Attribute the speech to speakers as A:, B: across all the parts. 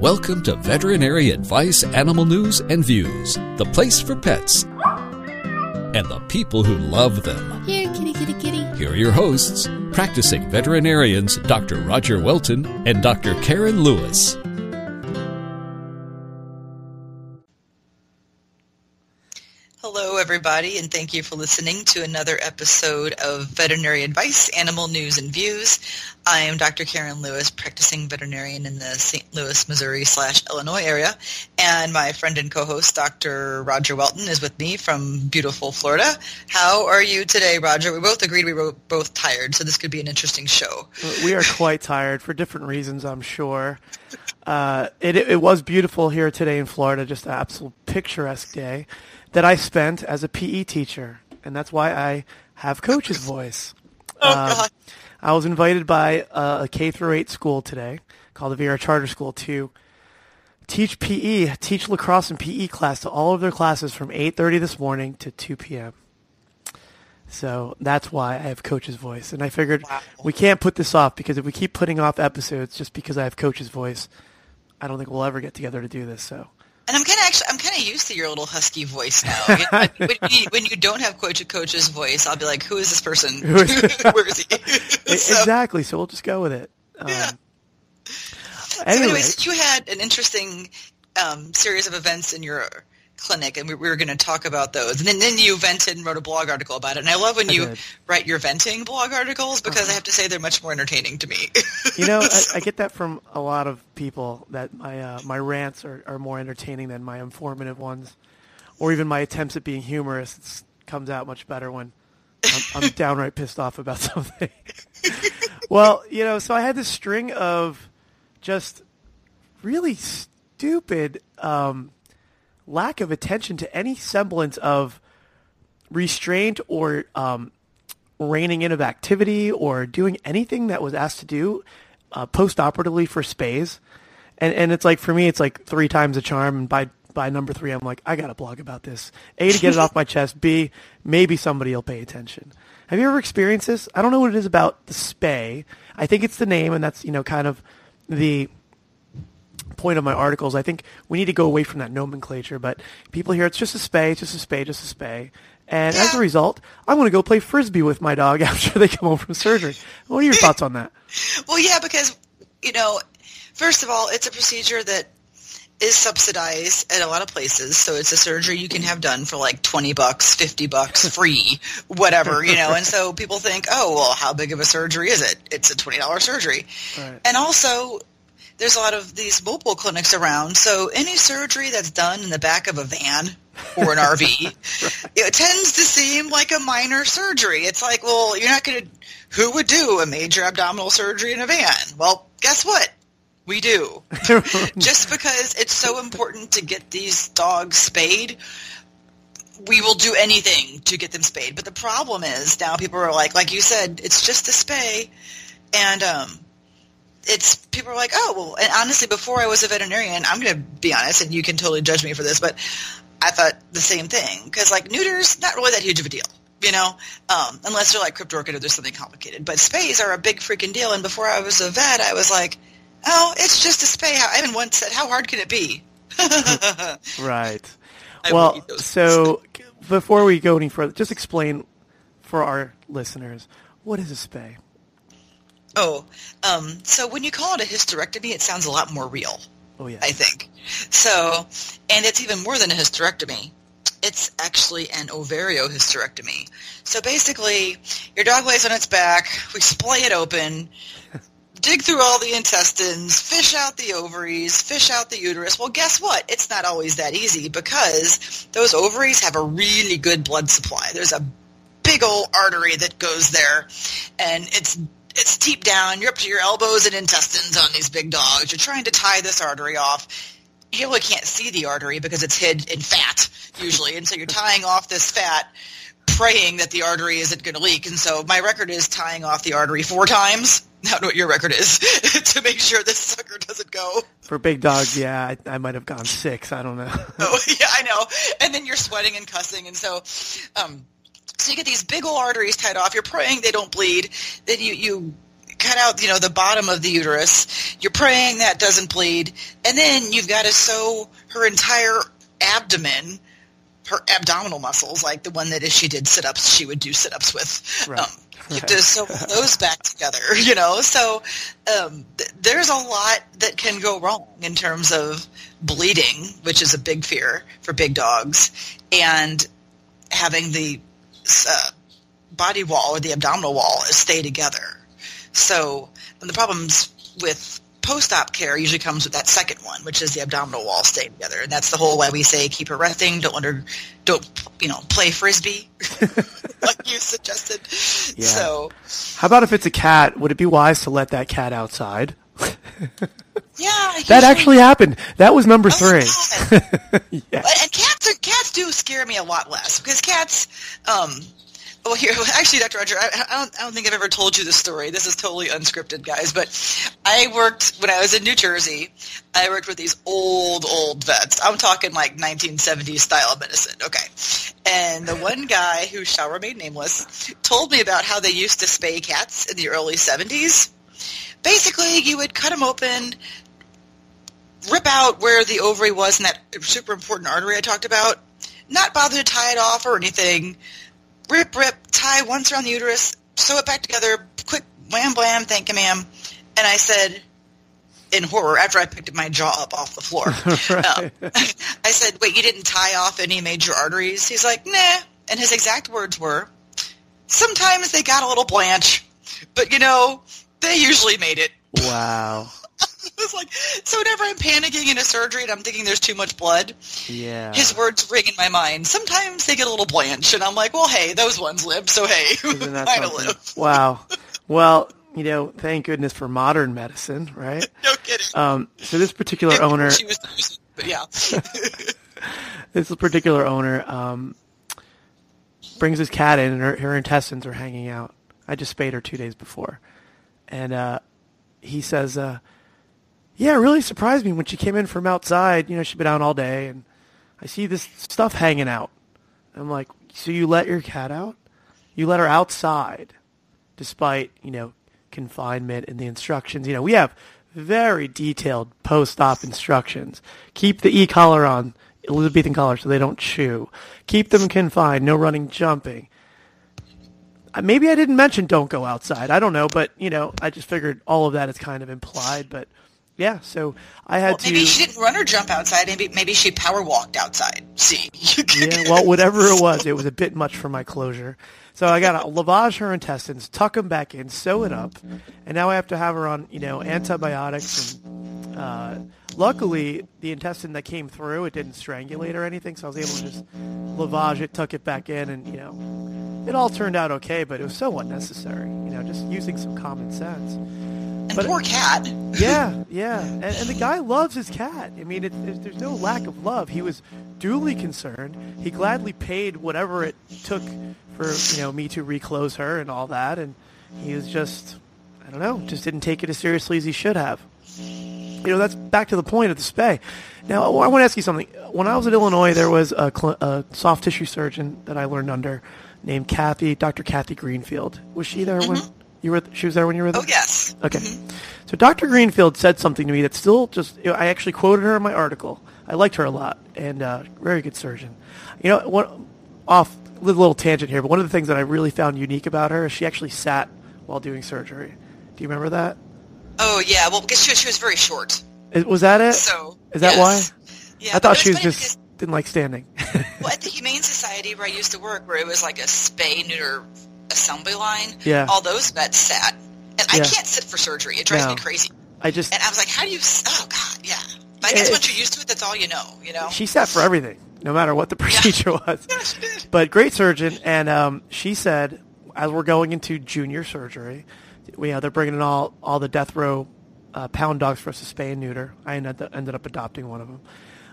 A: Welcome to Veterinary Advice Animal News and Views, the place for pets and the people who love them.
B: Here, kitty, kitty, kitty.
A: Here are your hosts, practicing veterinarians Dr. Roger Welton and Dr. Karen
C: Louis. Everybody, and thank you for listening to another episode of Veterinary Advice, Animal News and Views. I am Dr. Karen Louis, practicing veterinarian in the St. Louis, Missouri slash Illinois area, and my friend and co-host, Dr. Roger Welton, is with me from beautiful Florida. How are you today, Roger? We both agreed we were both tired, so this could be an interesting show.
D: We are quite tired for different reasons, I'm sure. Uh, it, it was beautiful here today in Florida, just an absolute picturesque day that I spent as a PE teacher, and that's why I have coach's voice.
C: Oh,
D: Um,
C: God.
D: I was invited by uh, a K through 8 school today called the Vera Charter School to teach PE, teach lacrosse and PE class to all of their classes from 8:30 this morning to 2 p.m. So that's why I have coach's voice, and I figured
C: Wow.
D: we can't put this off because if we keep putting off episodes just because I have coach's voice, I don't think we'll ever get together to do this. So
C: And I'm kind of actually, I'm kind of used to your little husky voice now. You know, when, you, when you don't have Coach Coach's voice, I'll be like, "Who is this person? Where is he?" So-
D: exactly. So we'll just go with it. Um,
C: Yeah. So
D: anyway,
C: anyways, you had an interesting um, series of events in your clinic, and we, we were going to talk about those. And then, then you vented and wrote a blog article about it. And I love when
D: I
C: you
D: did. Uh-huh.
C: write your venting blog articles because I have to say they're much more entertaining to me.
D: you know, I, I get that from a lot of people that my uh, my rants are, are more entertaining than my informative ones, or even my attempts at being humorous. It's, comes out much better when I'm, I'm downright pissed off about something. well, you know, so I had this string of just really stupid um, lack of attention to any semblance of restraint or um, reining in of activity or doing anything that was asked to do uh, post-operatively for spays. And and it's like for me, it's like three times a charm. And by by number three, I'm like, I got to blog about this. A to get it off my chest. B maybe somebody will pay attention. Have you ever experienced this? I don't know what it is about the spay. I think it's the name, and that's you know kind of the point of my articles. I think we need to go away from that nomenclature. But people hear it's just a spay, it's just a spay, just a spay. And as a result, I'm going to go play frisbee with my dog after they come home from surgery. What are your thoughts on that?
C: well, yeah, because you know, first of all, it's a procedure that is subsidized at a lot of places. So it's a surgery you can have done for like 20 bucks, 50 bucks, free, whatever, you know. And so people think, oh, well, how big of a surgery is it? It's a $20 surgery.
D: Right.
C: And also, there's a lot of these mobile clinics around. So any surgery that's done in the back of a van or an RV, it tends to seem like a minor surgery. It's like, well, you're not going to, who would do a major abdominal surgery in a van? Well, guess what? We do. Just because it's so important to get these dogs spayed, we will do anything to get them spayed. But the problem is now people are like, like you said, it's just a spay, and um, it's people are like, oh well. And honestly, before I was a veterinarian, I'm going to be honest, and you can totally judge me for this, but I thought the same thing because like neuters, not really that huge of a deal. You know, um, unless they're like cryptorchid or there's something complicated. But spays are a big freaking deal. And before I was a vet, I was like, oh, it's just a spay. How, I even once said, how hard can it be?
D: Right.
C: I
D: well, so before we go any further, just explain for our listeners what is a spay.
C: Oh, um, so when you call it a hysterectomy, it sounds a lot more real.
D: Oh yeah.
C: I think. So, and it's even more than a hysterectomy. It's actually an ovariohysterectomy. So basically, your dog lays on its back, we splay it open, dig through all the intestines, fish out the ovaries, fish out the uterus. Well, guess what? It's not always that easy because those ovaries have a really good blood supply. There's a big old artery that goes there, and it's it's deep down. You're up to your elbows in intestines on these big dogs. You're trying to tie this artery off. You really can't see the artery because it's hid in fat usually, and so you're tying off this fat, praying that the artery isn't going to leak. And so my record is tying off the artery four times. I don't know what your record is to make sure this sucker doesn't go.
D: For big dogs, yeah, I, I might have gone six. I don't know.
C: Oh, yeah, I know. And then you're sweating and cussing, and so, um, so you get these big old arteries tied off. You're praying they don't bleed. Then you you cut out, you know, the bottom of the uterus. You're praying that doesn't bleed, and then you've got to sew her entire abdomen, her abdominal muscles, like the one that if she did sit-ups, she would do sit-ups with.
D: Right.
C: Um, you have to sew those back together, you know. So um, th- there's a lot that can go wrong in terms of bleeding, which is a big fear for big dogs, and having the uh, body wall or the abdominal wall stay together. So the problems with post-op care usually comes with that second one, which is the abdominal wall staying together, and that's the whole why we say keep her resting. Don't her, don't you know, play frisbee, like you suggested.
D: Yeah.
C: So
D: How about if it's a cat? Would it be wise to let that cat outside?
C: yeah,
D: That actually happened. That was number
C: Oh,
D: three. Yeah.
C: But- and cats are, cats do scare me a lot less because cats. Um, well, here actually, Dr. Roger, I, I don't I don't think I've ever told you this story. This is totally unscripted, guys. But I worked when I was in New Jersey. I worked with these old old vets. I'm talking like 1970s style medicine. Okay, and the one guy who shall remain nameless told me about how they used to spay cats in the early 70s. Basically, you would cut them open, rip out where the ovary was in that super important artery I talked about, not bother to tie it off or anything, rip, rip, tie once around the uterus, sew it back together, quick, wham, blam, thank you, ma'am. And I said, in horror, after I picked my jaw up off the floor, um, I said, wait, you didn't tie off any major arteries? He's like, nah. And his exact words were, sometimes they got a little blanch, but you know, they usually made it.
D: Wow.
C: It's like, so whenever I'm panicking in a surgery and I'm thinking there's too much blood,
D: Yeah.
C: his words ring in my mind. Sometimes they get a little blanch, and I'm like, well, hey, those ones live, so hey,
D: something?
C: live.
D: Wow. Well, you know, thank goodness for modern medicine, right?
C: No kidding.
D: Um, so this particular owner,
C: She was using, but yeah.
D: this particular owner, um, brings his cat in, and her, her intestines are hanging out. I just spayed her two days before, and uh, he says, uh, "Yeah, it really surprised me when she came in from outside. You know, she'd been out all day, and I see this stuff hanging out." I'm like, "So you let your cat out? You let her outside, despite you know confinement and the instructions? You know, we have." Very detailed post-op instructions. Keep the e-collar on, Elizabethan collar, so they don't chew. Keep them confined. No running, jumping. Uh, Maybe I didn't mention don't go outside. I don't know, but you know, I just figured all of that is kind of implied. But yeah, so I had
C: Well, maybe
D: to.
C: she didn't run or jump outside. Maybe maybe she power walked outside. See,
D: yeah, well, whatever it was, it was a bit much for my closure. So I got to lavage her intestines, tuck them back in, sew it up, and now I have to have her on, you know, antibiotics. And uh, luckily, the intestine that came through, it didn't strangulate or anything, so I was able to just lavage it, tuck it back in, and you know, it all turned out okay. But it was so unnecessary, you know, just using some common sense.
C: and
D: but-
C: poor cat.
D: Yeah, yeah, and, and the guy loves his cat. I mean, it, it, there's no lack of love. He was duly concerned. He gladly paid whatever it took for you know me to reclose her and all that, and he was just, I don't know, just didn't take it as seriously as he should have. You know, that's back to the point of the spay. Now, I want to ask you something. When I was in Illinois, there was a, cl- a soft tissue surgeon that I learned under named Kathy, Dr. Kathy Greenfield. Was she there when you were? She was there when you were there.
C: Oh yes.
D: Okay. So Dr. Greenfield said something to me that still just, you know, I actually quoted her in my article. I liked her a lot and uh, very good surgeon. You know, what, off a little tangent here, but one of the things that I really found unique about her is she actually sat while doing surgery. Do you remember that?
C: Oh yeah. Well, because she was, she was very short.
D: Is- Was that it?
C: So
D: Is that
C: yes.
D: why?
C: Yeah.
D: I thought she was just didn't like standing.
C: because, well, at the Humane Society where I used to work, where it was like a spay neuter assembly line.
D: Yeah.
C: All those vets sat, and I
D: Yeah.
C: can't sit for surgery. It drives
D: No.
C: me crazy.
D: I just
C: And I was like, how do you? Oh God, yeah. But I guess once you're used to it, that's all you know. You know.
D: she sat for everything, no matter what the procedure was.
C: Yeah, she did.
D: but great surgeon. And um, she said, as we're going into junior surgery, we know, they're bringing in all all the death row uh, pound dogs for us to spay and neuter. I ended, ended up adopting one of them.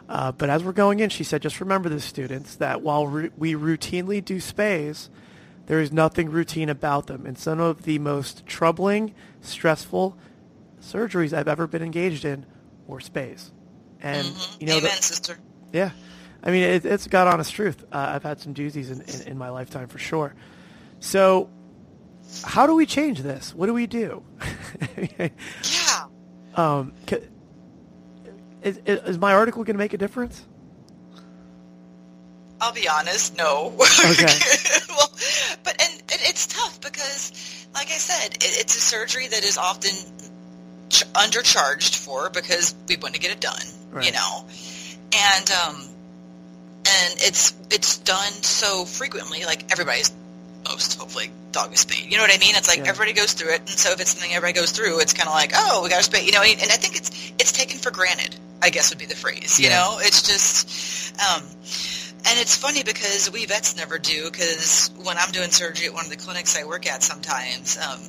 D: Uh, but as we're going in, she said, just remember this, students, that while ru- we routinely do spays, there is nothing routine about them. And some of the most troubling, stressful surgeries I've ever been engaged in were spays. And, you know, the-
C: Amen, sister.
D: yeah. I mean, it, it's God honest truth. Uh, I've had some doozies in, in, in my lifetime for sure. So how do we change this? What do we do?
C: yeah.
D: Um, is, is my article going to make a difference?
C: I'll be honest, no.
D: Okay.
C: well, but and, and, it's tough because, like I said, it, it's a surgery that is often ch- undercharged for because we want to get it done.
D: Right.
C: You know, and um, and it's it's done so frequently. Like everybody's most hopefully dog is spayed. You know what I mean? It's like
D: Yeah.
C: everybody goes through it, and so if it's something everybody goes through, it's kind of like, oh, we got to spay. You know, and I think it's it's taken for granted. I guess would be the phrase. You
D: Yeah.
C: know, it's just. Um, and it's funny because we vets never do because when I'm doing surgery at one of the clinics I work at sometimes, um,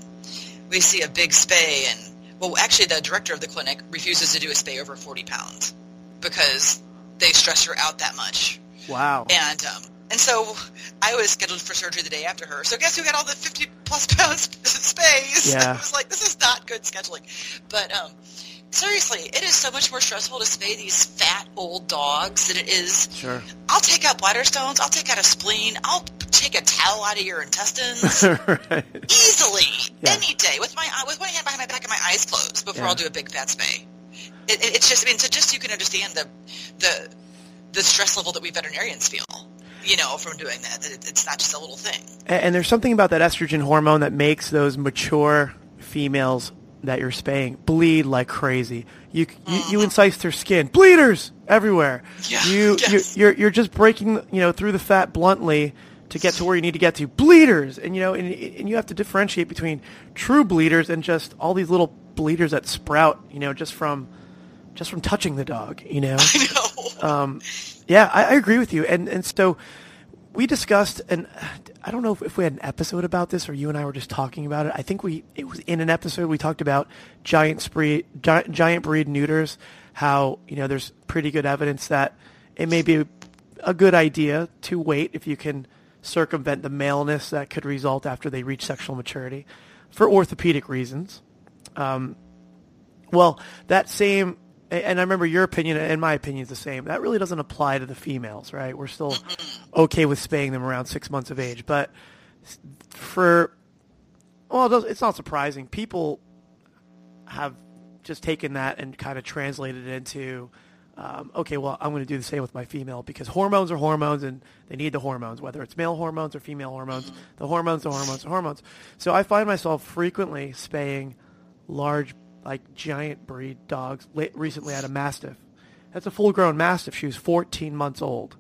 C: we see a big spay and, well, actually the director of the clinic refuses to do a spay over 40 pounds because they stress her out that much.
D: Wow.
C: And, um, and so I was scheduled for surgery the day after her. So guess who got all the 50 plus pounds spays?
D: Yeah.
C: I was like, this is not good scheduling. But, um, seriously, it is so much more stressful to spay these fat old dogs than it is
D: Sure.
C: I'll take out bladder stones. I'll take out a spleen. I'll take a towel out of your intestines
D: right.
C: easily
D: Yeah.
C: any day with my uh, with one hand behind my back and my eyes closed before
D: Yeah.
C: I'll do a big fat spay. It, it, it's just I mean, so just so you can understand the the the stress level that we veterinarians feel, you know, from doing that. That it, it's not just a little thing.
D: And there's something about that estrogen hormone that makes those mature females that you're spaying bleed like crazy. You you, you incise their skin, bleeders everywhere.
C: Yeah,
D: You
C: yes.
D: you you're you're just breaking you know through the fat bluntly to get to where you need to get to. Bleeders, and you know, and, and you have to differentiate between true bleeders and just all these little bleeders that sprout, you know, just from just from touching the dog. You know.
C: I know.
D: Um, yeah, I, I agree with you. And and so we discussed, and I don't know if, if we had an episode about this or you and I were just talking about it. I think we it was in an episode we talked about giant spree, giant, giant breed neuters. How you know there's pretty good evidence that it may be a, a good idea to wait if you can circumvent the maleness that could result after they reach sexual maturity for orthopedic reasons. Um, well, that same, and I remember your opinion and my opinion is the same. That really doesn't apply to the females, right? We're still okay with spaying them around six months of age, but for, well, it's not surprising. People have just taken that and kind of translated it into, um, okay, well, I'm going to do the same with my female because hormones are hormones and they need the hormones, whether it's male hormones or female hormones. The hormones, the hormones, the hormones. So I find myself frequently spaying large, like giant breed dogs. Recently, I had a mastiff. That's a full-grown mastiff. She was 14 months old.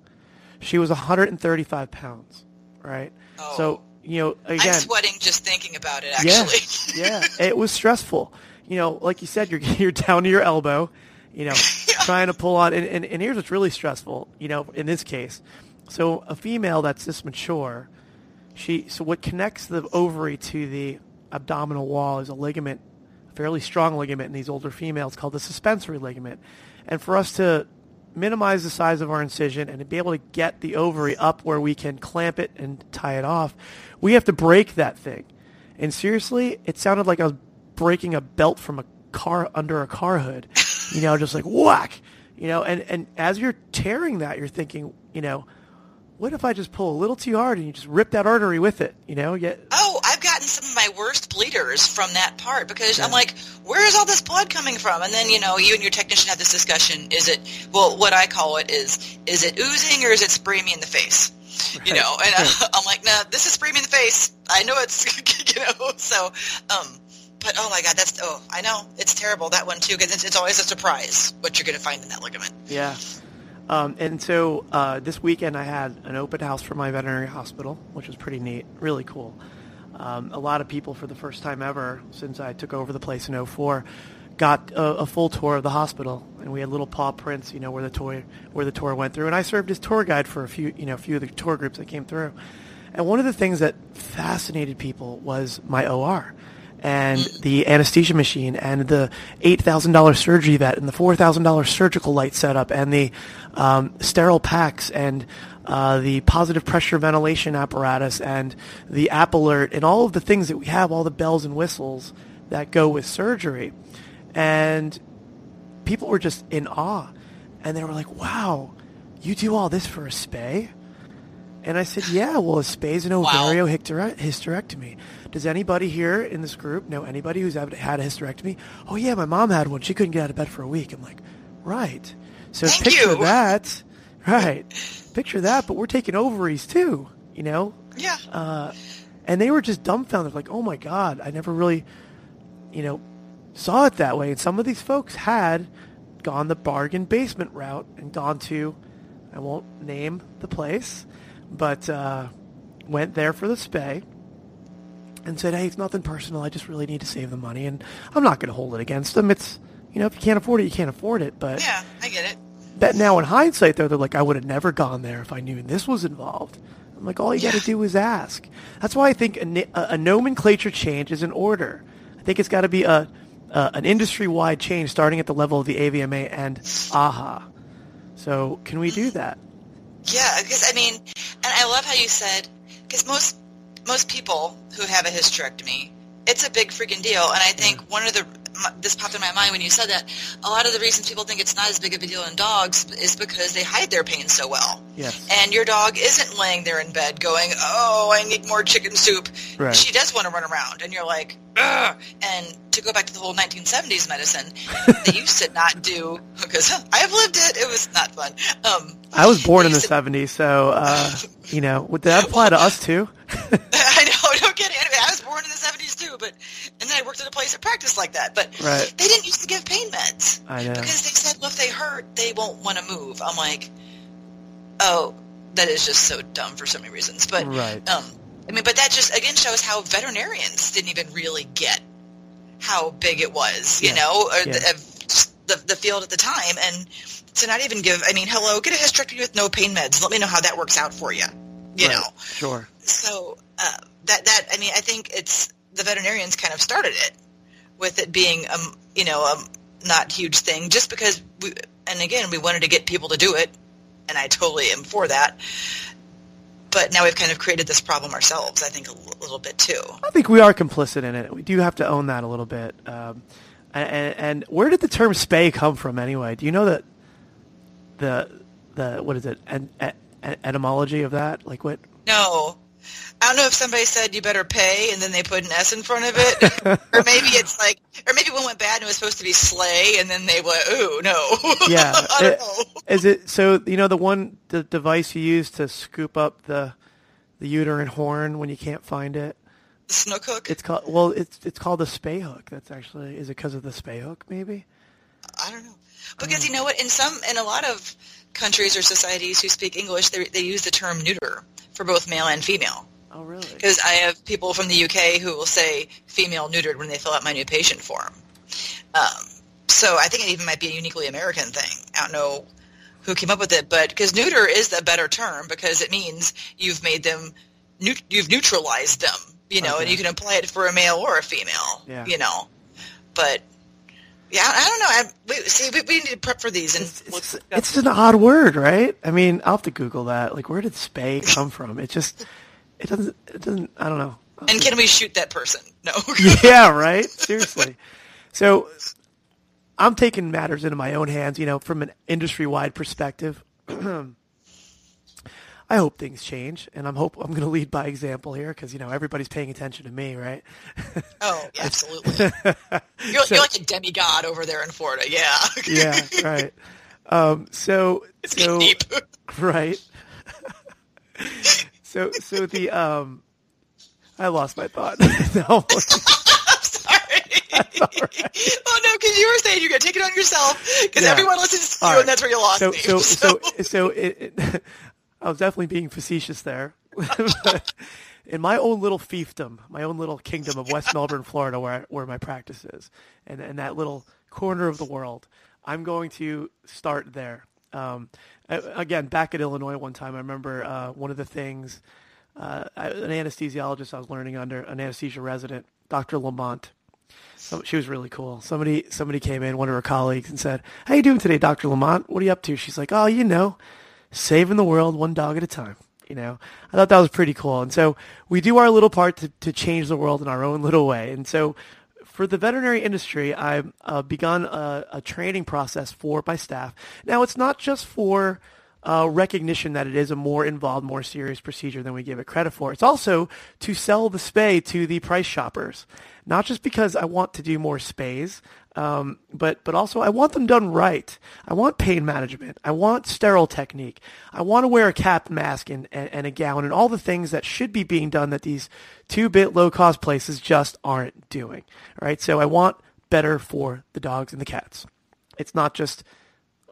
D: She was 135 pounds, right?
C: Oh.
D: So you know, again,
C: I'm sweating just thinking about it.
D: yeah,
C: Actually,
D: yeah, it was stressful. You know, like you said, you're you're down to your elbow, you know, trying to pull on, and, and, and here's what's really stressful, you know, in this case. So a female that's this mature, she so what connects the ovary to the abdominal wall is a ligament, fairly strong ligament in these older females called the suspensory ligament. And for us to minimize the size of our incision and to be able to get the ovary up where we can clamp it and tie it off, we have to break that thing. And seriously, it sounded like I was breaking a belt from a car under a car hood. You know, just like whack. You know, and, and as you're tearing that, you're thinking, you know, what if I just pull a little too hard and you just rip that artery with it? You know, yet
C: Oh, gotten some of my worst bleeders from that part because I'm like, where is all this blood coming from? And then, you know, you and your technician have this discussion. Is it, well, what I call it is, is it oozing or is it spraying me in the face? You know, and uh, I'm like, nah, this is spraying me in the face. I know it's, you know, so, um, but oh my God, that's, oh, I know, it's terrible, that one too, because it's, it's always a surprise what you're going to find in that ligament.
D: Yeah. Um, and so uh, this weekend I had an open house for my veterinary hospital, which was pretty neat, really cool. Um, a lot of people for the first time ever since I took over the place in 04 got a, a full tour of the hospital, and we had little paw prints, you know, where the tour where the tour went through. And I served as tour guide for a few, you know, a few of the tour groups that came through. And one of the things that fascinated people was my OR and the anesthesia machine and the $8,000 SurgiVet and the $4,000 surgical light setup and the um, sterile packs and uh, the positive pressure ventilation apparatus and the app alert and all of the things that we have, all the bells and whistles that go with surgery. And people were just in awe. And they were like, wow, you do all this for a spay? And I said, yeah, well, a space and ovario hysterectomy. Does anybody here in this group know anybody who's had a hysterectomy? Oh, yeah, my mom had one. She couldn't get out of bed for a week. I'm like, right. So
C: Thank
D: picture
C: you.
D: that. Right. Picture that, but we're taking ovaries too, you know?
C: Yeah.
D: Uh, and they were just dumbfounded, like, oh my God, I never really, you know, saw it that way. And some of these folks had gone the bargain basement route and gone to, I won't name the place, but uh, went there for the spay and said, hey, it's nothing personal. I just really need to save the money. And I'm not going to hold it against them. It's, you know, if you can't afford it, you can't afford it. But
C: yeah, I get it.
D: That now in hindsight, though, they're like, I would have never gone there if I knew this was involved. I'm like, all you got to do is ask. That's why I think a, a, nomenclature change is in order. I think it's got to be a, a an industry-wide change starting at the level of the AVMA and AAHA. So can we do mm-hmm. that?
C: Yeah, because I mean, and I love how you said because most most people who have a hysterectomy, it's a big freaking deal. And I think mm. one of the this popped in my mind when you said that. A lot of the reasons people think it's not as big of a deal in dogs is because they hide their pain so well.
D: Yes.
C: And your dog isn't laying there in bed going, "Oh, I need more chicken soup."
D: Right.
C: She does want to run around, and you're like, Ugh. And to go back to the whole 1970s medicine, they used to not do because I've lived it. It was not fun. Um,
D: I was born in the
C: to-
D: 70s, so, uh, you know, would that apply to us too?
C: I know, no kidding. Anyway, I was born in the 70s too, but and then I worked at a place that practiced like that. But
D: Right.
C: they didn't used to give pain meds
D: I know.
C: because they said, well, if they hurt, they won't want to move. I'm like, oh, that is just so dumb for so many reasons. But
D: Right.
C: um, I mean, but that just again shows how veterinarians didn't even really get how big it was, you
D: Yeah.
C: know, or
D: Yeah.
C: the, of the the field at the time, and to not even give. I mean, hello, get a hysterectomy with no pain meds. Let me know how that works out for you. You
D: Right.
C: know,
D: Sure.
C: so uh, that that I mean, I think it's the veterinarians kind of started it with it being a you know a not huge thing just because we and again we wanted to get people to do it and I totally am for that. But now we've kind of created this problem ourselves. I think a l- little bit too.
D: I think we are complicit in it. We do have to own that a little bit. Um, and, and where did the term "spay" come from anyway? Do you know that the the what is it en, etymology of that? Like what?
C: No. I don't know if somebody said you better pay and then they put an S in front of it. or maybe it's like, or maybe one went bad and it was supposed to be slay and then they went, ooh, no.
D: Yeah.
C: I don't
D: It-
C: know.
D: Is it so? You know the one the device you use to scoop up the the uterine horn when you can't find it.
C: The snook hook?
D: It's called well. It's it's called the spay hook. That's actually is it because of the spay hook? Maybe.
C: I don't know. Because you know what? In some, in a lot of countries or societies who speak English, they, they use the term neuter for both male and female.
D: Oh really?
C: Because I have people from the UK who will say female neutered when they fill out my new patient form. Um, so I think it even might be a uniquely American thing. I don't know who came up with it, but because neuter is the better term because it means you've made them, neut- you've neutralized them, you know, and you can apply it for a male or a female,
D: Yeah.
C: you know. But yeah, I don't know. I, we, see, we, we need to prep for these, and
D: It's, it's, it's an odd word, right? I mean, I'll have to Google that. Like, where did spay come from? It just, it doesn't, it doesn't. I don't know.
C: And can we shoot that person? No.
D: yeah, right. Seriously. So, I'm taking matters into my own hands. You know, from an industry-wide perspective. I hope things change, and I'm hope I'm going to lead by example here because you know everybody's paying attention to me, right?
C: oh, absolutely. You're, you're like a demigod over there in Florida. Yeah.
D: yeah, right. Um, so,
C: It's
D: so
C: getting deep.
D: right. so, so the um, I lost my thought. no,
C: Sorry. Oh no, because you were saying you're gonna take it on yourself because
D: Yeah.
C: everyone listens to you,
D: right.
C: and that's where you lost
D: so,
C: me.
D: so, so, so, it, it, I was definitely being facetious there. In my own little fiefdom, my own little kingdom of West Melbourne, Florida, where I, where my practice is, and, and that little corner of the world, I'm going to start there. Um, again, back at Illinois one time, I remember uh, one of the things, uh, an anesthesiologist I was learning under, an anesthesia resident, Dr. Lamont. So she was really cool. Somebody somebody came in, one of her colleagues, and said, "How you doing today, Doctor Lamont? What are you up to?" She's like, "Oh, you know, saving the world one dog at a time." You know, I thought that was pretty cool. And so we do our little part to, to change the world in our own little way. And so for the veterinary industry, I've uh, begun a, a training process for my staff. Now, it's not just for uh, recognition that it is a more involved, more serious procedure than we give it credit for. It's also to sell the spay to the price shoppers, not just because I want to do more spays, um, but but also I want them done right. I want pain management. I want sterile technique. I want to wear a cap mask and, and, and a gown and all the things that should be being done that these two-bit low-cost places just aren't doing. Right, so I want better for the dogs and the cats. It's not just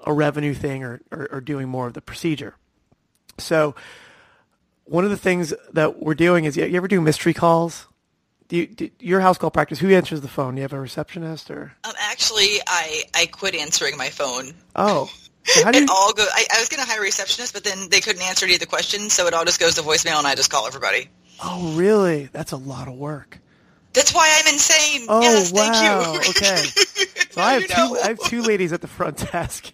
D: a revenue thing or, or, or doing more of the procedure. So one of the things that we're doing is you ever do mystery calls? Do you, do your house call practice, who answers the phone? Do you have a receptionist or?
C: Um, actually, I, I quit answering my phone.
D: Oh. So
C: It
D: you,
C: all go. I, I was going to hire a receptionist, but then they couldn't answer any of the questions, so it all just goes to voicemail, and I just call everybody.
D: oh, really? That's a lot of work.
C: That's why I'm insane.
D: Oh,
C: yes,
D: wow.
C: thank you.
D: okay. So I have
C: you
D: two. I have two ladies at the front desk,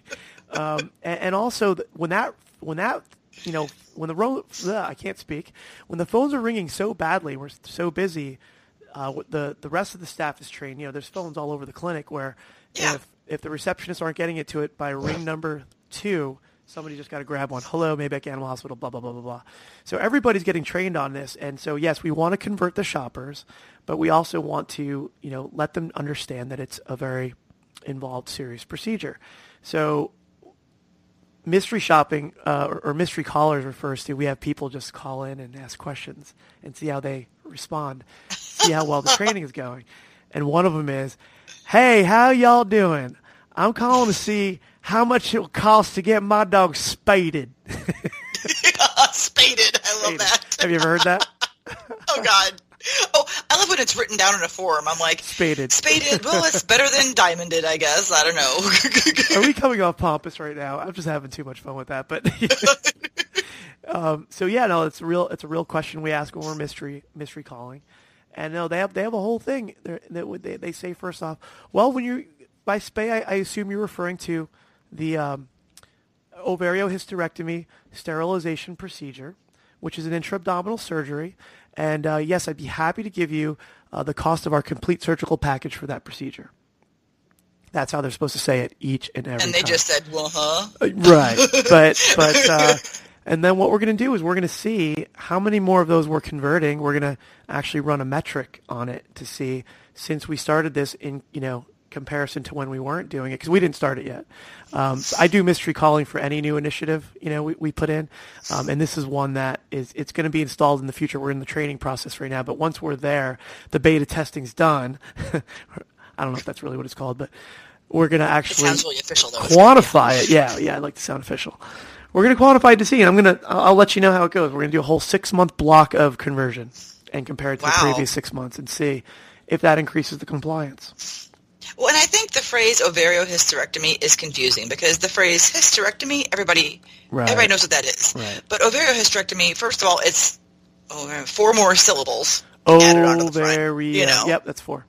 D: um, and, and also when that when that you know when the ro- I can't speak when the phones are ringing so badly, we're so busy. Uh, the the rest of the staff is trained. You know, there's phones all over the clinic where
C: Yeah.
D: if if the receptionists aren't getting it to it by ring number two, somebody just got to grab one. Hello, Maybeck Animal Hospital. Blah blah blah blah blah. So everybody's getting trained on this, and so yes, we want to convert the shoppers, but we also want to you know let them understand that it's a very involved, serious procedure. So mystery shopping uh, or, or mystery callers refers to we have people just call in and ask questions and see how they respond, see how well the training is going. And one of them is, "Hey, how y'all doing? I'm calling to see how much it will cost to get my dog spaded."
C: Spaded. I love that.
D: Have you ever heard that?
C: Oh God. Oh, I love when it's written down in a form. I'm like,
D: Spaded.
C: spaded. Well, it's better than diamonded, I guess. I don't know.
D: Are we coming off pompous right now? I'm just having too much fun with that. But um, so yeah, no, it's a real it's a real question we ask when we're mystery mystery calling, and no, they have they have a whole thing that they they say first off, well, when you by spay, I, I assume you're referring to the um, ovariohysterectomy sterilization procedure, which is an intra-abdominal surgery. And uh, yes, I'd be happy to give you uh, the cost of our complete surgical package for that procedure. That's how they're supposed to say it each and every
C: and they
D: time.
C: just said, well, huh?
D: Right. But but uh, and then what we're going to do is we're going to see how many more of those we're converting. We're going to actually run a metric on it to see since we started this in you know comparison to when we weren't doing it because we didn't start it yet. Um, I do mystery calling for any new initiative you know we, we put in, um, and this is one that is it's going to be installed in the future. We're in the training process right now, but once we're there, the beta testing's done. I don't know if that's really what it's called, but we're going to actually
C: really official, though.
D: quantify it. Yeah, yeah, I like to sound official. We're going to quantify to see, and I'm going to, I'll let you know how it goes. We're going to do a whole six month block of conversion and compare it to the previous six months and see if that increases the compliance.
C: Well, and I think the phrase ovariohysterectomy is confusing because the phrase hysterectomy, everybody
D: Right.
C: everybody knows what that is.
D: Right.
C: But ovariohysterectomy, first of all, it's oh, four more syllables added onto
D: Oh,
C: the front. you know,
D: yep, that's four.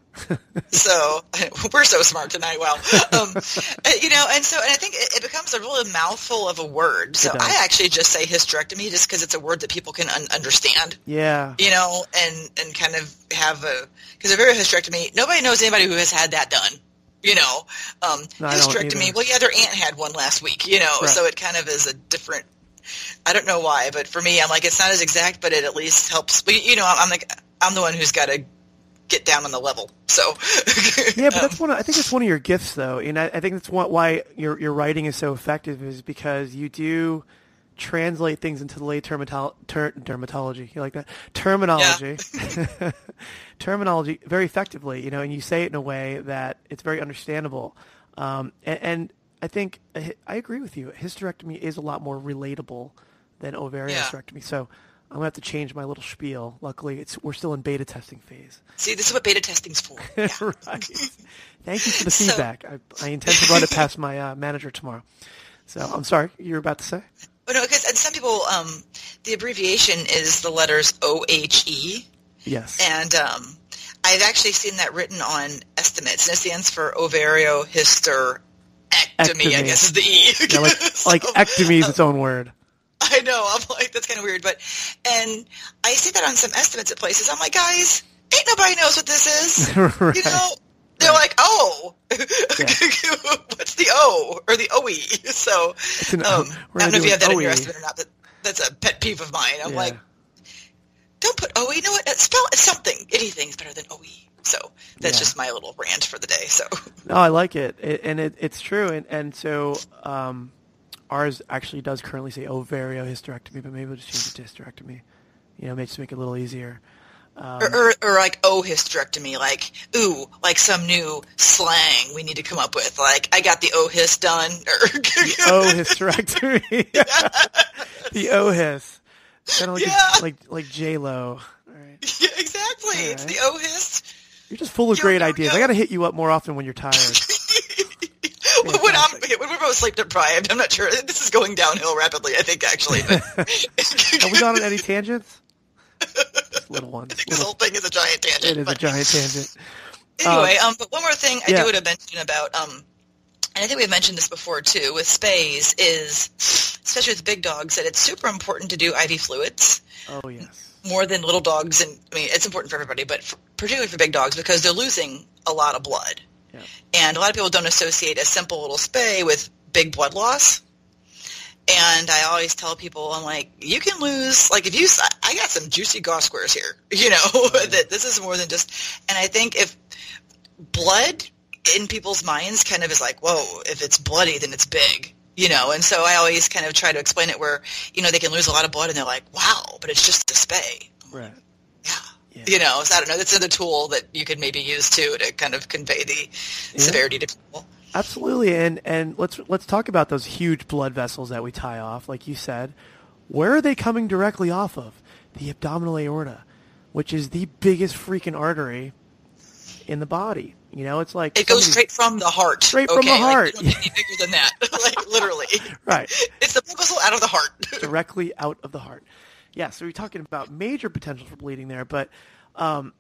C: So we're so smart tonight. Wow, um, you know, and so and I think it, it becomes a really mouthful of a word. So I actually just say hysterectomy just because it's a word that people can un- understand.
D: Yeah,
C: you know, and and kind of have a because a very hysterectomy. Nobody knows anybody who has had that done. You know, um,
D: No,
C: hysterectomy. Well, yeah, their aunt had one last week. You know,
D: Right.
C: so it kind of is a different. I don't know why, but for me, I'm like it's not as exact, but it at least helps. But, you know, I'm the I'm the one who's got to get down on the level. So
D: yeah, but that's one. Of, I think it's one of your gifts, though, and I, I think that's one, why your your writing is so effective is because you do translate things into the lay ter- dermatology. You like that terminology? terminology very effectively, you know, and you say it in a way that it's very understandable. Um, and, and I think I agree with you. Hysterectomy is a lot more relatable than ovarian
C: Yeah.
D: hysterectomy. So I'm gonna have to change my little spiel. Luckily, it's we're still in beta testing phase.
C: see, this is what beta testing's for. Yeah.
D: right. Thank you for the
C: So-
D: feedback. I, I intend to run it past my uh, manager tomorrow. So I'm sorry, you were about to say?
C: But no, because and some people, um, the abbreviation is the letters O H E.
D: Yes.
C: And um, I've actually seen that written on estimates, and it stands for ovariohysterectomy, I
D: Ectomy.
C: guess is the E.
D: yeah, like
C: So,
D: like ectomy is its own word.
C: I know, I'm like, that's kind of weird. But, and I see that on some estimates at places. I'm like, guys, ain't nobody knows what this is.
D: right.
C: You know? They're like, oh, what's the O or the OE. So
D: an
C: um, I don't know if you have that in your estimate or not, but that's a pet peeve of mine. I'm
D: Yeah.
C: like, don't put OE. You know what? Spell something. Anything's better than OE. So that's
D: Yeah.
C: just my little rant for the day. So
D: No, I like it, it and it, it's true. And and so um, ours actually does currently say ovariohysterectomy, but maybe we'll just change it to hysterectomy. You know, maybe just make it a little easier. Um,
C: or, or, or like O hysterectomy, like ooh, like some new slang we need to come up with. Like I got the O his done. Or
D: O hysterectomy. the O his. Kind of like
C: Yeah.
D: like like J Lo. Right.
C: yeah, exactly. It's the O his.
D: You're just full of
C: Yo,
D: great
C: yo,
D: ideas.
C: yo.
D: I got to hit you up more often when you're tired.
C: when I'm when we're both sleep deprived, I'm not sure. This is going downhill rapidly. I think actually. But
D: Have we gone on any tangents? Just little ones.
C: I think this
D: Little-
C: whole thing is a giant tangent.
D: it is a giant tangent.
C: Anyway, um, but one more thing I
D: yeah.
C: do want to mention about, um, and I think we've mentioned this before too, with spays is, especially with big dogs, that it's super important to do IV fluids
D: Oh yes.
C: more than little dogs. And I mean, it's important for everybody, but for, particularly for big dogs because they're losing a lot of blood. And a lot of people don't associate a simple little spay with big blood loss. And I always tell people, I'm like, you can lose, like if you, I got some juicy gauze squares here, you know, that this is more than just, and I think if blood in people's minds kind of is like, whoa, if it's bloody, then it's big, you know, and so I always kind of try to explain it where, you know, they can lose a lot of blood and they're like, wow, but it's just a spay.
D: Right.
C: Yeah.
D: Yeah.
C: You know, so I don't know. That's another tool that you could maybe use too to kind of convey the severity to people.
D: Absolutely, and and let's let's talk about those huge blood vessels that we tie off, like you said. Where are they coming directly off of? The abdominal aorta, which is the biggest freaking artery in the body. You know, it's like
C: It goes straight from the heart.
D: Straight from
C: okay?
D: the
C: Like,
D: heart.
C: you don't get any bigger than that. like literally.
D: right
C: It's the blood vessel out of the heart.
D: directly out of the heart. Yeah, so we're talking about major potential for bleeding there, but um,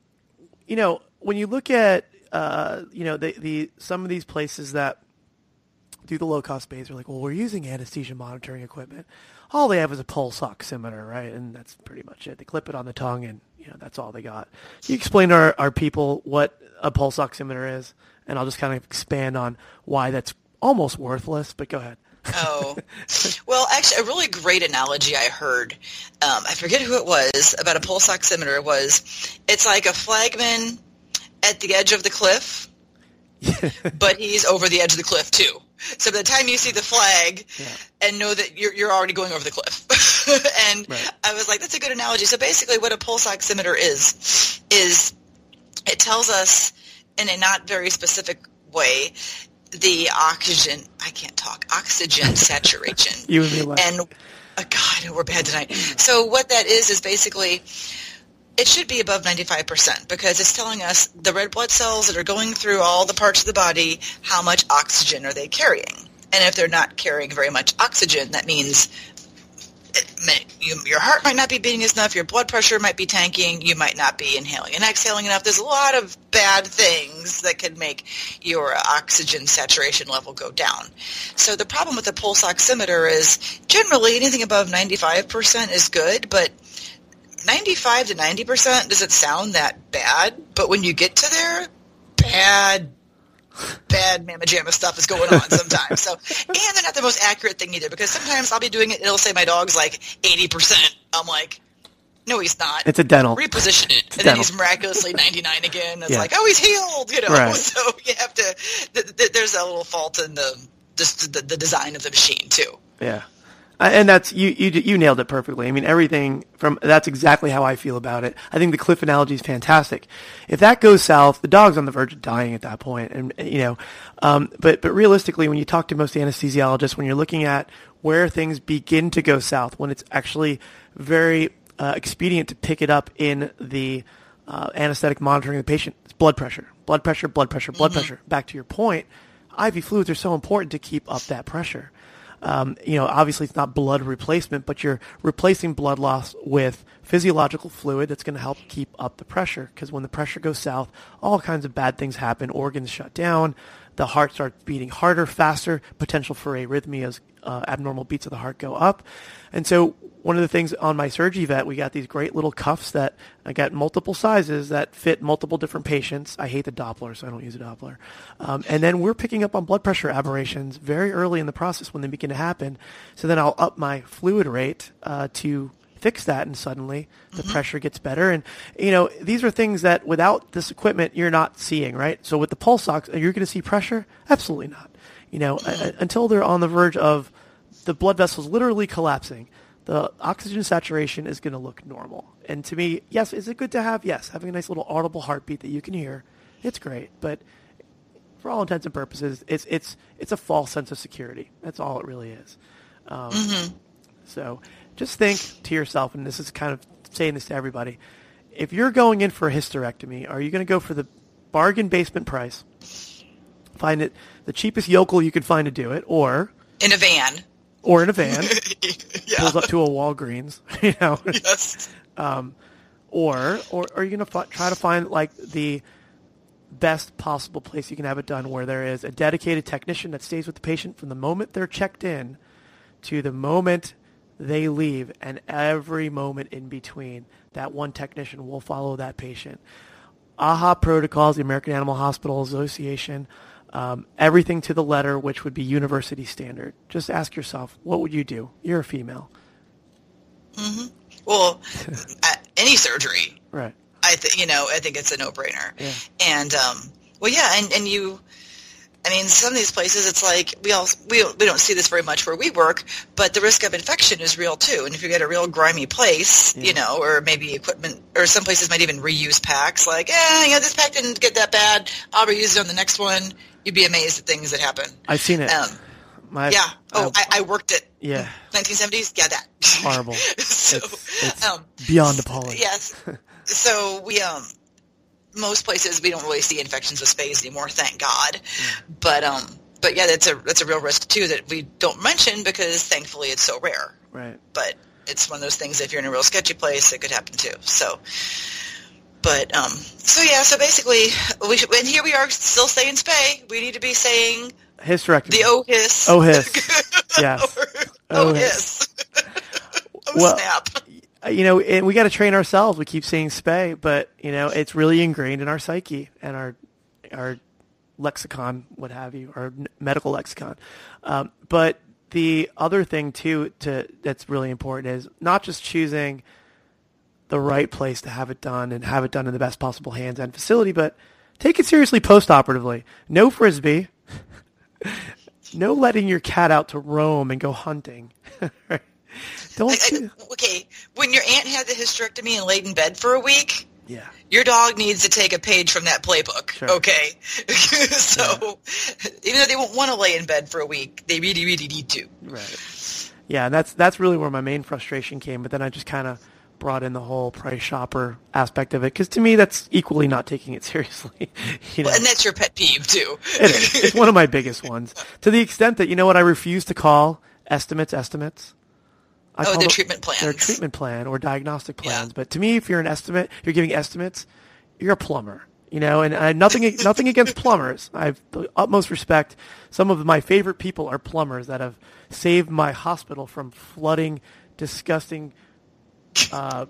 D: you know, when you look at uh, you know the the some of these places that do the low cost spays are like, well, we're using anesthesia monitoring equipment. All they have is a pulse oximeter, right? And that's pretty much it. They clip it on the tongue, and you know that's all they got. Can you explain to our, our people what a pulse oximeter is, and I'll just kind of expand on why that's almost worthless. But go ahead.
C: Oh, well, actually, a really great analogy I heard. Um, I forget who it was about a pulse oximeter. Was it's like a flagman at the edge of the cliff, but he's over the edge of the cliff too. So by the time you see the flag and know that you're you're already going over the cliff, and
D: Right.
C: I was like, that's a good analogy. So basically, what a pulse oximeter is is it tells us in a not very specific way the oxygen I can't talk oxygen saturation.
D: You and me
C: and uh, God we're bad tonight. So what that is is basically it should be above 95% because it's telling us the red blood cells that are going through all the parts of the body how much oxygen are they carrying. And if they're not carrying very much oxygen that means may, you, your heart might not be beating enough, your blood pressure might be tanking, you might not be inhaling and exhaling enough. There's a lot of bad things that could make your oxygen saturation level go down. So the problem with the pulse oximeter is generally anything above 95% is good, but 95 to 90% doesn't sound that bad, but when you get to there, bad bad mamma jamma stuff is going on sometimes. So, and they're not the most accurate thing either because sometimes I'll be doing it. It'll say my dog's like eighty percent. I'm like, no, he's not.
D: It's a dental.
C: Reposition it, and then
D: dental.
C: he's miraculously ninety nine again. It's
D: Yeah.
C: like, oh, he's healed. You know,
D: Right.
C: so you have to. Th- th- there's a little fault in the just the, the design of the machine too.
D: Yeah, and that's you, you. You nailed it perfectly. I mean, everything from that's exactly how I feel about it. I think the cliff analogy is fantastic. If that goes south, the dog's on the verge of dying at that point, and you know. Um, but but realistically, when you talk to most anesthesiologists, when you're looking at where things begin to go south, when it's actually very uh, expedient to pick it up in the uh, anesthetic monitoring of the patient, it's blood pressure, blood pressure, blood pressure, blood pressure. Back to your point, IV fluids are so important to keep up that pressure um, you know, obviously it's not blood replacement, but you're replacing blood loss with physiological fluid that's going to help keep up the pressure. Because when the pressure goes south, all kinds of bad things happen. Organs shut down. the heart starts beating harder, faster, potential for arrhythmias, uh, abnormal beats of the heart go up. And so one of the things on my SurgiVet, we got these great little cuffs that I got multiple sizes that fit multiple different patients. I hate the Doppler, so I don't use a Doppler. Um, and then we're picking up on blood pressure aberrations very early in the process when they begin to happen. So then I'll up my fluid rate uh, to fix that and suddenly the mm-hmm. pressure gets better and you know these are things that without this equipment you're not seeing right so with the pulse ox you're going to see pressure absolutely not you know mm-hmm. until they're on the verge of the blood vessels literally collapsing the oxygen saturation is going to look normal. And to me, yes, is it good to have? Yes, having a nice little audible heartbeat that you can hear, it's great. But for all intents and purposes, it's it's it's a false sense of security. That's all it really is. Um, mm-hmm. So just think to yourself, and this is kind of saying this to everybody: if you're going in for a hysterectomy, are you going to go for the bargain basement price? Find it the cheapest yokel you can find to do it, or
C: in a van
D: or in a van, yeah. pulls up to a Walgreens, you know.
C: Yes.
D: um, or, or, are you going to f- try to find like the best possible place you can have it done where there is a dedicated technician that stays with the patient from the moment they're checked in to the moment they leave and every moment in between that one technician will follow that patient. AAHA protocols, the American Animal Hospital Association, um, everything to the letter, which would be university standard. Just ask yourself, what would you do? You're a female.
C: Mm-hmm. Well, any surgery,
D: right?
C: I think you know. I think it's a no-brainer.
D: Yeah.
C: And um, well, yeah, and and you. I mean, some of these places, it's like we all we we don't see this very much where we work, but the risk of infection is real too. And if you get a real grimy place, yeah. you know, or maybe equipment, or some places might even reuse packs. Like, yeah, you know, this pack didn't get that bad. I'll reuse it on the next one you'd be amazed at things that happen.
D: I've seen it. Um,
C: My, yeah. Oh, I, I, worked it.
D: Yeah.
C: 1970s. Yeah, that.
D: Horrible.
C: so,
D: it's, it's um, beyond appalling.
C: Yes. so we um most places we don't really see infections with spays anymore, thank God. Mm. But um but yeah, that's a that's a real risk too that we don't mention because thankfully it's so rare.
D: Right.
C: But it's one of those things. If you're in a real sketchy place, it could happen too. So, but um, so yeah, so basically, we should, and here we are still saying spay. We need to be saying
D: hysterectomy.
C: The OHIS.
D: OHIS. yes.
C: Oh OHIS. oh,
D: well,
C: snap.
D: You know, and we got to train ourselves. We keep saying spay, but you know, it's really ingrained in our psyche and our our lexicon, what have you, our medical lexicon. Um, but the other thing too, to that's really important is not just choosing the right place to have it done and have it done in the best possible hands and facility, but take it seriously post-operatively. No frisbee. no letting your cat out to roam and go hunting. Don't.
C: I, I, okay, when your aunt had the hysterectomy and laid in bed for a week,
D: yeah,
C: your dog needs to take a page from that playbook.
D: Sure.
C: Okay, so yeah. even though they won't want to lay in bed for a week, they really, really need to.
D: Right. Yeah, that's that's really where my main frustration came. But then I just kind of brought in the whole price shopper aspect of it because to me that's equally not taking it seriously.
C: you know? well, and that's your pet peeve too.
D: it is. It's one of my biggest ones. To the extent that you know what I refuse to call estimates estimates.
C: I oh, their treatment plans.
D: Their treatment plan or diagnostic plans. Yeah. But to me, if you're an estimate, you're giving estimates. You're a plumber. You know, and I, nothing nothing against plumbers. I have the utmost respect. Some of my favorite people are plumbers that have saved my hospital from flooding, disgusting uh,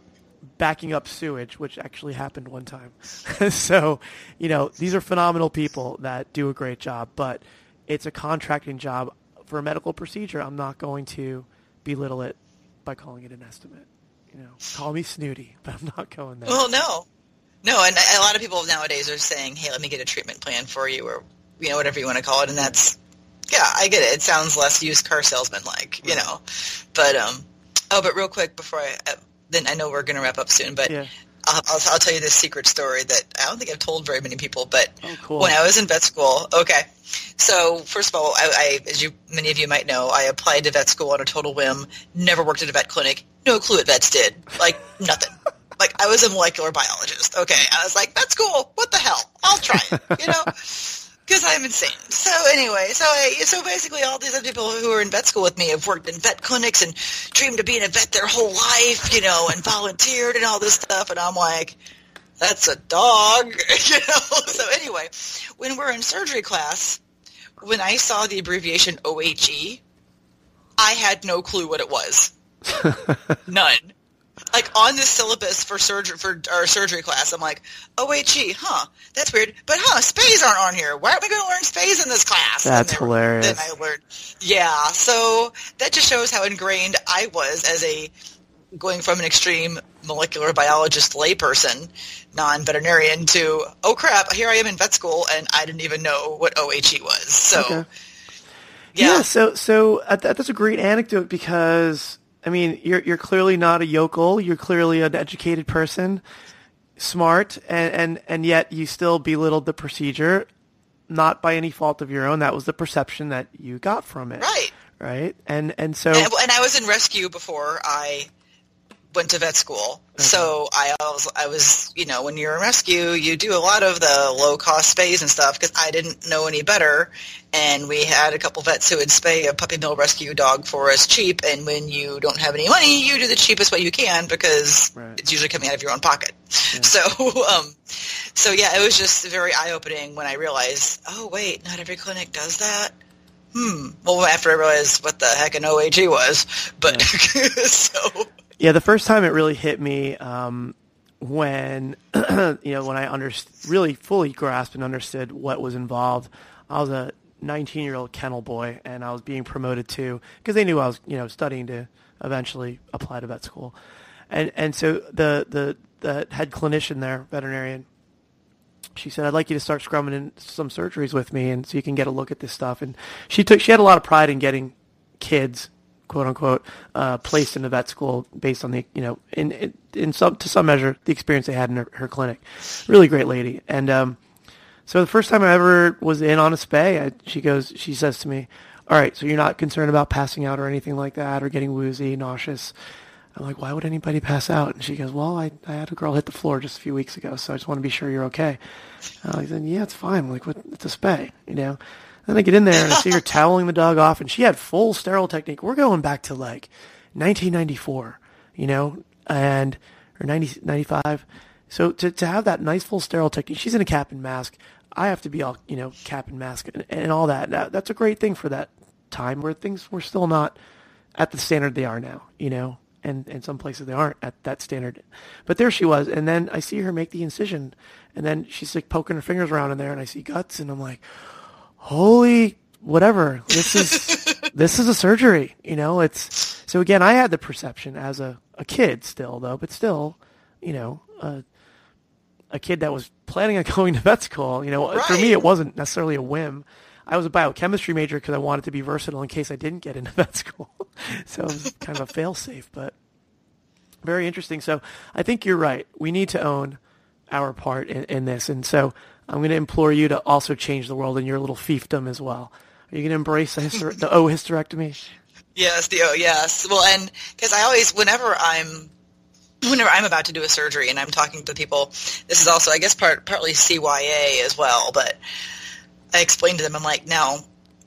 D: backing up sewage, which actually happened one time. so, you know, these are phenomenal people that do a great job, but it's a contracting job for a medical procedure. I'm not going to belittle it by calling it an estimate. You know, call me snooty, but I'm not going there.
C: Well, no, no, and a lot of people nowadays are saying, "Hey, let me get a treatment plan for you," or you know, whatever you want to call it, and that's yeah, I get it. It sounds less used car salesman like, you know, but um, oh, but real quick before I uh, then I know we're going to wrap up soon, but
D: yeah.
C: I'll, I'll, I'll, tell you this secret story that I don't think I've told very many people. But
D: oh, cool.
C: when I was in vet school, okay. So first of all, I, I, as you many of you might know, I applied to vet school on a total whim. Never worked at a vet clinic. No clue what vets did. Like nothing. like I was a molecular biologist. Okay, I was like, vet school. What the hell? I'll try it. You know because I'm insane. So anyway, so I, so basically, all these other people who are in vet school with me have worked in vet clinics and dreamed of being a vet their whole life, you know, and volunteered and all this stuff. And I'm like, that's a dog, you know. So anyway, when we're in surgery class, when I saw the abbreviation OHE, I had no clue what it was. None. Like on the syllabus for surgery for our surgery class, I'm like, OHE, huh? That's weird. But huh, spays aren't on here. Why aren't we going to learn spays in this class?
D: That's
C: were-
D: hilarious.
C: Then I learned. Yeah, so that just shows how ingrained I was as a going from an extreme molecular biologist layperson, non-veterinarian, to oh crap, here I am in vet school and I didn't even know what OHE was. So
D: Okay.
C: yeah,
D: so so uh, that's a great anecdote because I mean you're you're clearly not a yokel. You're clearly an educated person, smart, and and and yet you still belittled the procedure, not by any fault of your own. That was the perception that you got from it.
C: right.
D: Right. And and so
C: And, and I was in rescue before I went to vet school. So I was, I was, you know, when you're in rescue, you do a lot of the low cost spays and stuff because I didn't know any better. And we had a couple vets who would spay a puppy mill rescue dog for us cheap. And when you don't have any money, you do the cheapest way you can because
D: Right.
C: it's usually coming out of your own pocket. So, um, so yeah, it was just very eye opening when I realized, oh wait, not every clinic does that. Hmm. Well, after I realized what the heck an OHE was, but so
D: Yeah, the first time it really hit me um, when you know when I under- really fully grasped and understood what was involved. I was a 19 year old kennel boy, and I was being promoted to because they knew I was you know studying to eventually apply to vet school, and and so the the the head clinician there, veterinarian, she said, "I'd like you to start scrumming in some surgeries with me, and so you can get a look at this stuff." And she took she had a lot of pride in getting kids, quote unquote, uh, placed in the vet school based on the you know in in, some to some measure the experience they had in her, her clinic. Really great lady, and um, so the first time I ever was in on a spay, I, she goes, she says to me, "All right, so you're not concerned about passing out or anything like that, or getting woozy, nauseous." I'm like, why would anybody pass out? And she goes, well, I, I had a girl hit the floor just a few weeks ago, so I just want to be sure you're okay. And I said, yeah, it's fine. I'm like, what, it's a spay, you know? Then I get in there and I see her toweling the dog off, and she had full sterile technique. We're going back to like 1994, you know, and or 90, 95. So to to have that nice full sterile technique, she's in a cap and mask. I have to be all you know, cap and mask and, and all that. that. That's a great thing for that time where things were still not at the standard they are now, you know, and in some places they aren't at that standard. But there she was, and then I see her make the incision, and then she's like poking her fingers around in there, and I see guts, and I'm like, holy whatever, this is this is a surgery, you know. It's so again, I had the perception as a a kid still though, but still, you know, a a kid that was planning on going to vet school. You know, for me, it wasn't necessarily a whim. I was a biochemistry major because I wanted to be versatile in case I didn't get into vet school. so it was kind of a fail-safe, but very interesting. So I think you're right. We need to own our part in, in this. And so I'm going to implore you to also change the world in your little fiefdom as well. Are you going to embrace the, hyster- the O hysterectomy?
C: Yes, the oh yes. Well, and because I always, whenever I'm, whenever I'm about to do a surgery and I'm talking to people, this is also, I guess, part partly CYA as well. But I explain to them, I'm like, now,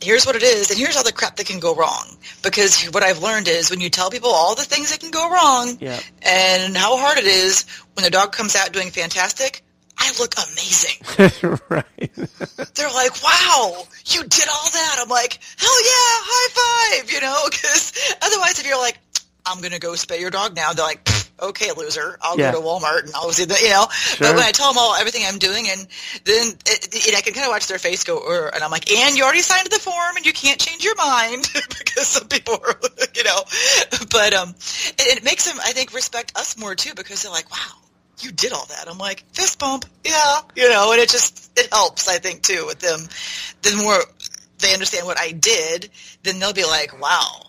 C: here's what it is, and here's all the crap that can go wrong. Because what I've learned is when you tell people all the things that can go wrong,
D: Yeah.
C: and how hard it is when the dog comes out doing fantastic, I look amazing.
D: right.
C: they're like, "Wow, you did all that." I'm like, "Hell yeah, high five!" You know, because otherwise, if you're like, "I'm gonna go spay your dog now," they're like, "Okay, loser, I'll
D: Yeah.
C: go to Walmart and I'll see that, you know.
D: Sure.
C: But when I tell them all everything I'm doing, and then it, it, I can kind of watch their face go, "Er," and I'm like, "And you already signed the form, and you can't change your mind because some people are, you know." But um, it, it makes them, I think, respect us more too because they're like, "Wow." You did all that. I'm like, fist bump, yeah, you know, and it just, it helps, I think, too, with them. The more they understand what I did, then they'll be like, wow,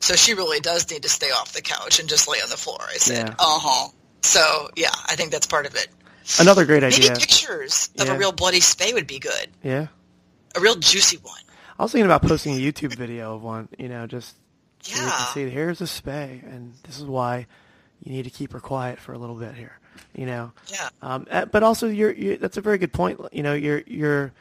C: so she really does need to stay off the couch and just lay on the floor. I said,
D: Yeah.
C: uh-huh. So, yeah, I think that's part of it.
D: Another great idea.
C: Maybe pictures of
D: Yeah.
C: a real bloody spay would be good.
D: Yeah.
C: A real juicy one.
D: I was thinking about posting a YouTube video of one, you know, just so you can see here's a spay, and this is why you need to keep her quiet for a little bit here, you know.
C: Yeah.
D: Um, uh, but also, you're, you that's a very good point. You know, you're you're.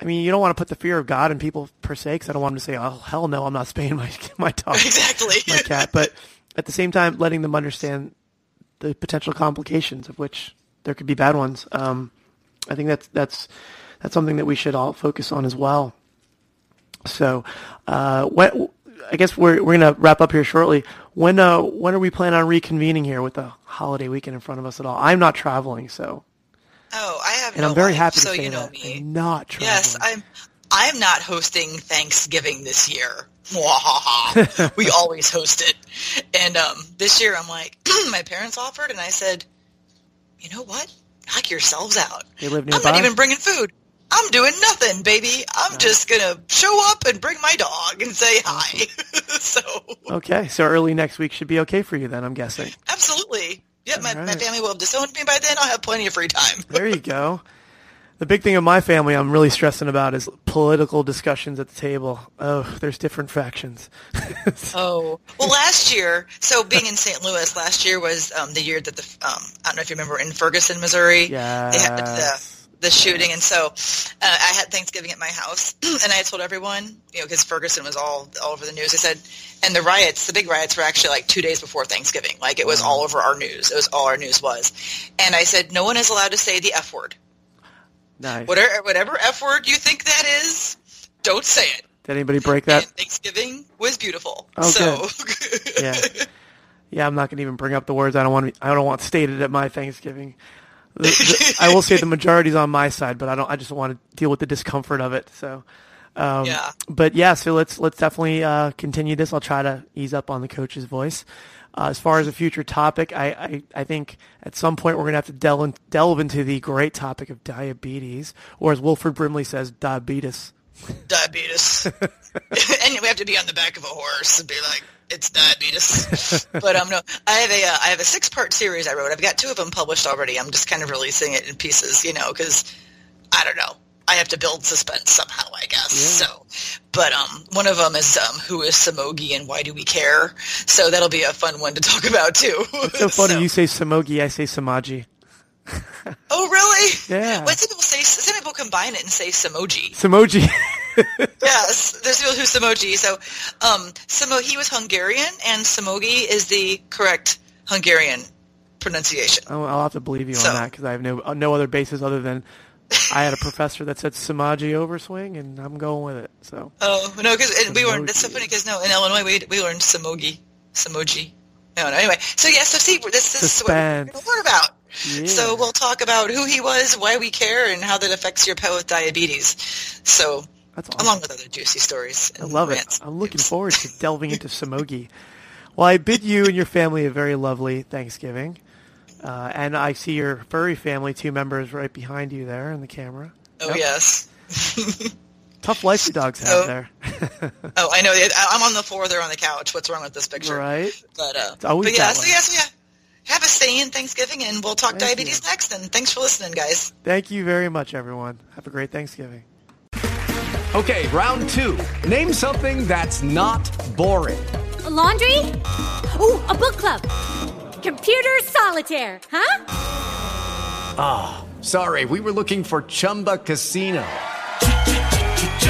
D: I mean, you don't want to put the fear of God in people per se, because I don't want them to say, "Oh, hell no, I'm not spaying my my dog,
C: Exactly.
D: my cat." But at the same time, letting them understand the potential complications of which there could be bad ones. Um, I think that's that's that's something that we should all focus on as well. So, uh, when, I guess we're we're gonna wrap up here shortly. When uh when are we planning on reconvening here with the holiday weekend in front of us at all? I'm not traveling, so
C: Oh, I have
D: and
C: no
D: I'm very
C: life,
D: happy to
C: so
D: say
C: you know
D: that.
C: me.
D: I'm not traveling.
C: Yes, I'm. I'm not hosting Thanksgiving this year. We always host it, and um, this year I'm like, my parents offered, and I said, you know what? Knock yourselves out.
D: They live nearby.
C: I'm not even bringing food. I'm doing nothing, baby. I'm just gonna show up and bring my dog and say hi. so
D: Okay, so early next week should be okay for you then. I'm guessing.
C: absolutely, yep. My,
D: All
C: my family will have disowned me by then. I'll have plenty of free time.
D: There you go. The big thing in my family I'm really stressing about is political discussions at the table. Oh, there's different factions.
C: Oh well, last year. So being in St. Louis last year was um, the year that the um, I don't know if you remember in Ferguson, Missouri, they had the
D: Yes.
C: The shooting, and so uh, I had Thanksgiving at my house, and I told everyone, you know, because Ferguson was all all over the news. I said, and the riots, the big riots, were actually like two days before Thanksgiving. Like it was all over our news. It was all our news was, and I said, no one is allowed to say the f word.
D: nice.
C: Whatever whatever f word you think that is, don't say it.
D: Did anybody break that?
C: and Thanksgiving was beautiful.
D: Oh,
C: so
D: Yeah. Yeah, I'm not going to even bring up the words I don't want. To, I don't want stated at my Thanksgiving. The, the, I will say the majority's on my side, but I don't. I just want to deal with the discomfort of it. So, um,
C: Yeah.
D: But yeah, so let's let's definitely uh, continue this. I'll try to ease up on the coach's voice. Uh, as far as a future topic, I, I, I think at some point we're going to have to delve, in, delve into the great topic of diabetes, or as Wilford Brimley says, diabetes.
C: Diabetes. and we have to be on the back of a horse and be like, it's diabetes. but um, no, I have a uh, I have a six part series I wrote. I've got two of them published already. I'm just kind of releasing it in pieces, you know, because I don't know. I have to build suspense somehow, I guess. So, but um, one of them is um, who is Samogi and why do we care? So that'll be a fun one to talk about too.
D: So funny, you say Samogi, I say Samaji.
C: oh, really?
D: Yeah.
C: Well, some people say some people combine it and say Samoji.
D: Samoji.
C: Yes, there's people who Samoji. So, um, Samo he was Hungarian, and Samogi is the correct Hungarian pronunciation.
D: I'll, I'll have to believe you
C: So-
D: on that because I have no no other basis other than I had a professor that said Samaji overswing, and I'm going with it. So
C: Oh no, because we learned. That's so funny because no, in Illinois we we learned Samogi, Samoji. No, no. Anyway, so yeah, so see, this, this is what we're going to learn about.
D: Yeah.
C: So we'll talk about who he was, why we care, and how that affects your pet with diabetes. So,
D: That's awesome.
C: along with other juicy stories.
D: I love it. I'm looking forward to delving into Samogi. Well, I bid you and your family a very lovely Thanksgiving. Uh, and I see your furry family, two members right behind you there in the camera.
C: Oh
D: Yep.
C: yes.
D: Tough life you dogs have there.
C: Oh, I know. I'm on the floor. They're on the couch. What's wrong with this picture?
D: right?
C: But uh,
D: always
C: but yeah, so yeah, so yeah. Have a stay in Thanksgiving, and we'll talk
D: Thank
C: diabetes
D: you.
C: next. And thanks for listening, guys.
D: Thank you very much, everyone. Have a great Thanksgiving.
B: Okay, round two. Name something that's not boring.
E: A laundry? Ooh, a book club. Computer solitaire, huh?
B: Ah, sorry, we were looking for Chumba Casino.